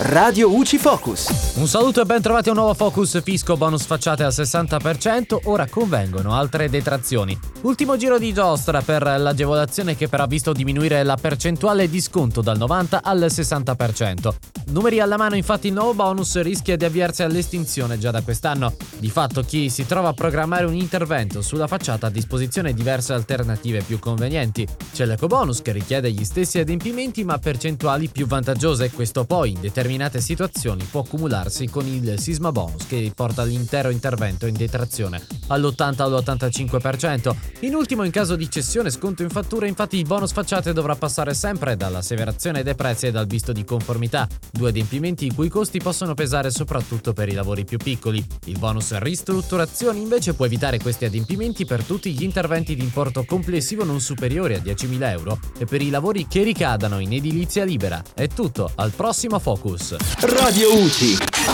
Radio UCI Focus. Un saluto e ben trovati a un nuovo Focus Fisco bonus facciate al 60%, ora convengono altre detrazioni. Ultimo giro di giostra per l'agevolazione che però ha visto diminuire la percentuale di sconto dal 90 al 60%. Numeri alla mano infatti il nuovo bonus rischia di avviarsi all'estinzione già da quest'anno. Di fatto chi si trova a programmare un intervento sulla facciata ha a disposizione diverse alternative più convenienti. C'è l'ecobonus che richiede gli stessi adempimenti ma percentuali più vantaggiose, questo poi in determinate situazioni può accumularsi con il sisma bonus che porta l'intero intervento in detrazione all'80 all'85%. In ultimo in caso di cessione sconto in fattura infatti il bonus facciate dovrà passare sempre dall'asseverazione dei prezzi e dal visto di conformità, due adempimenti i cui costi possono pesare soprattutto per i lavori più piccoli. Il bonus ristrutturazione invece può evitare questi adempimenti per tutti gli interventi di importo complessivo non superiore a 10.000 euro e per i lavori che ricadano in edilizia libera. È tutto, al prossimo Focus. Radio UCI.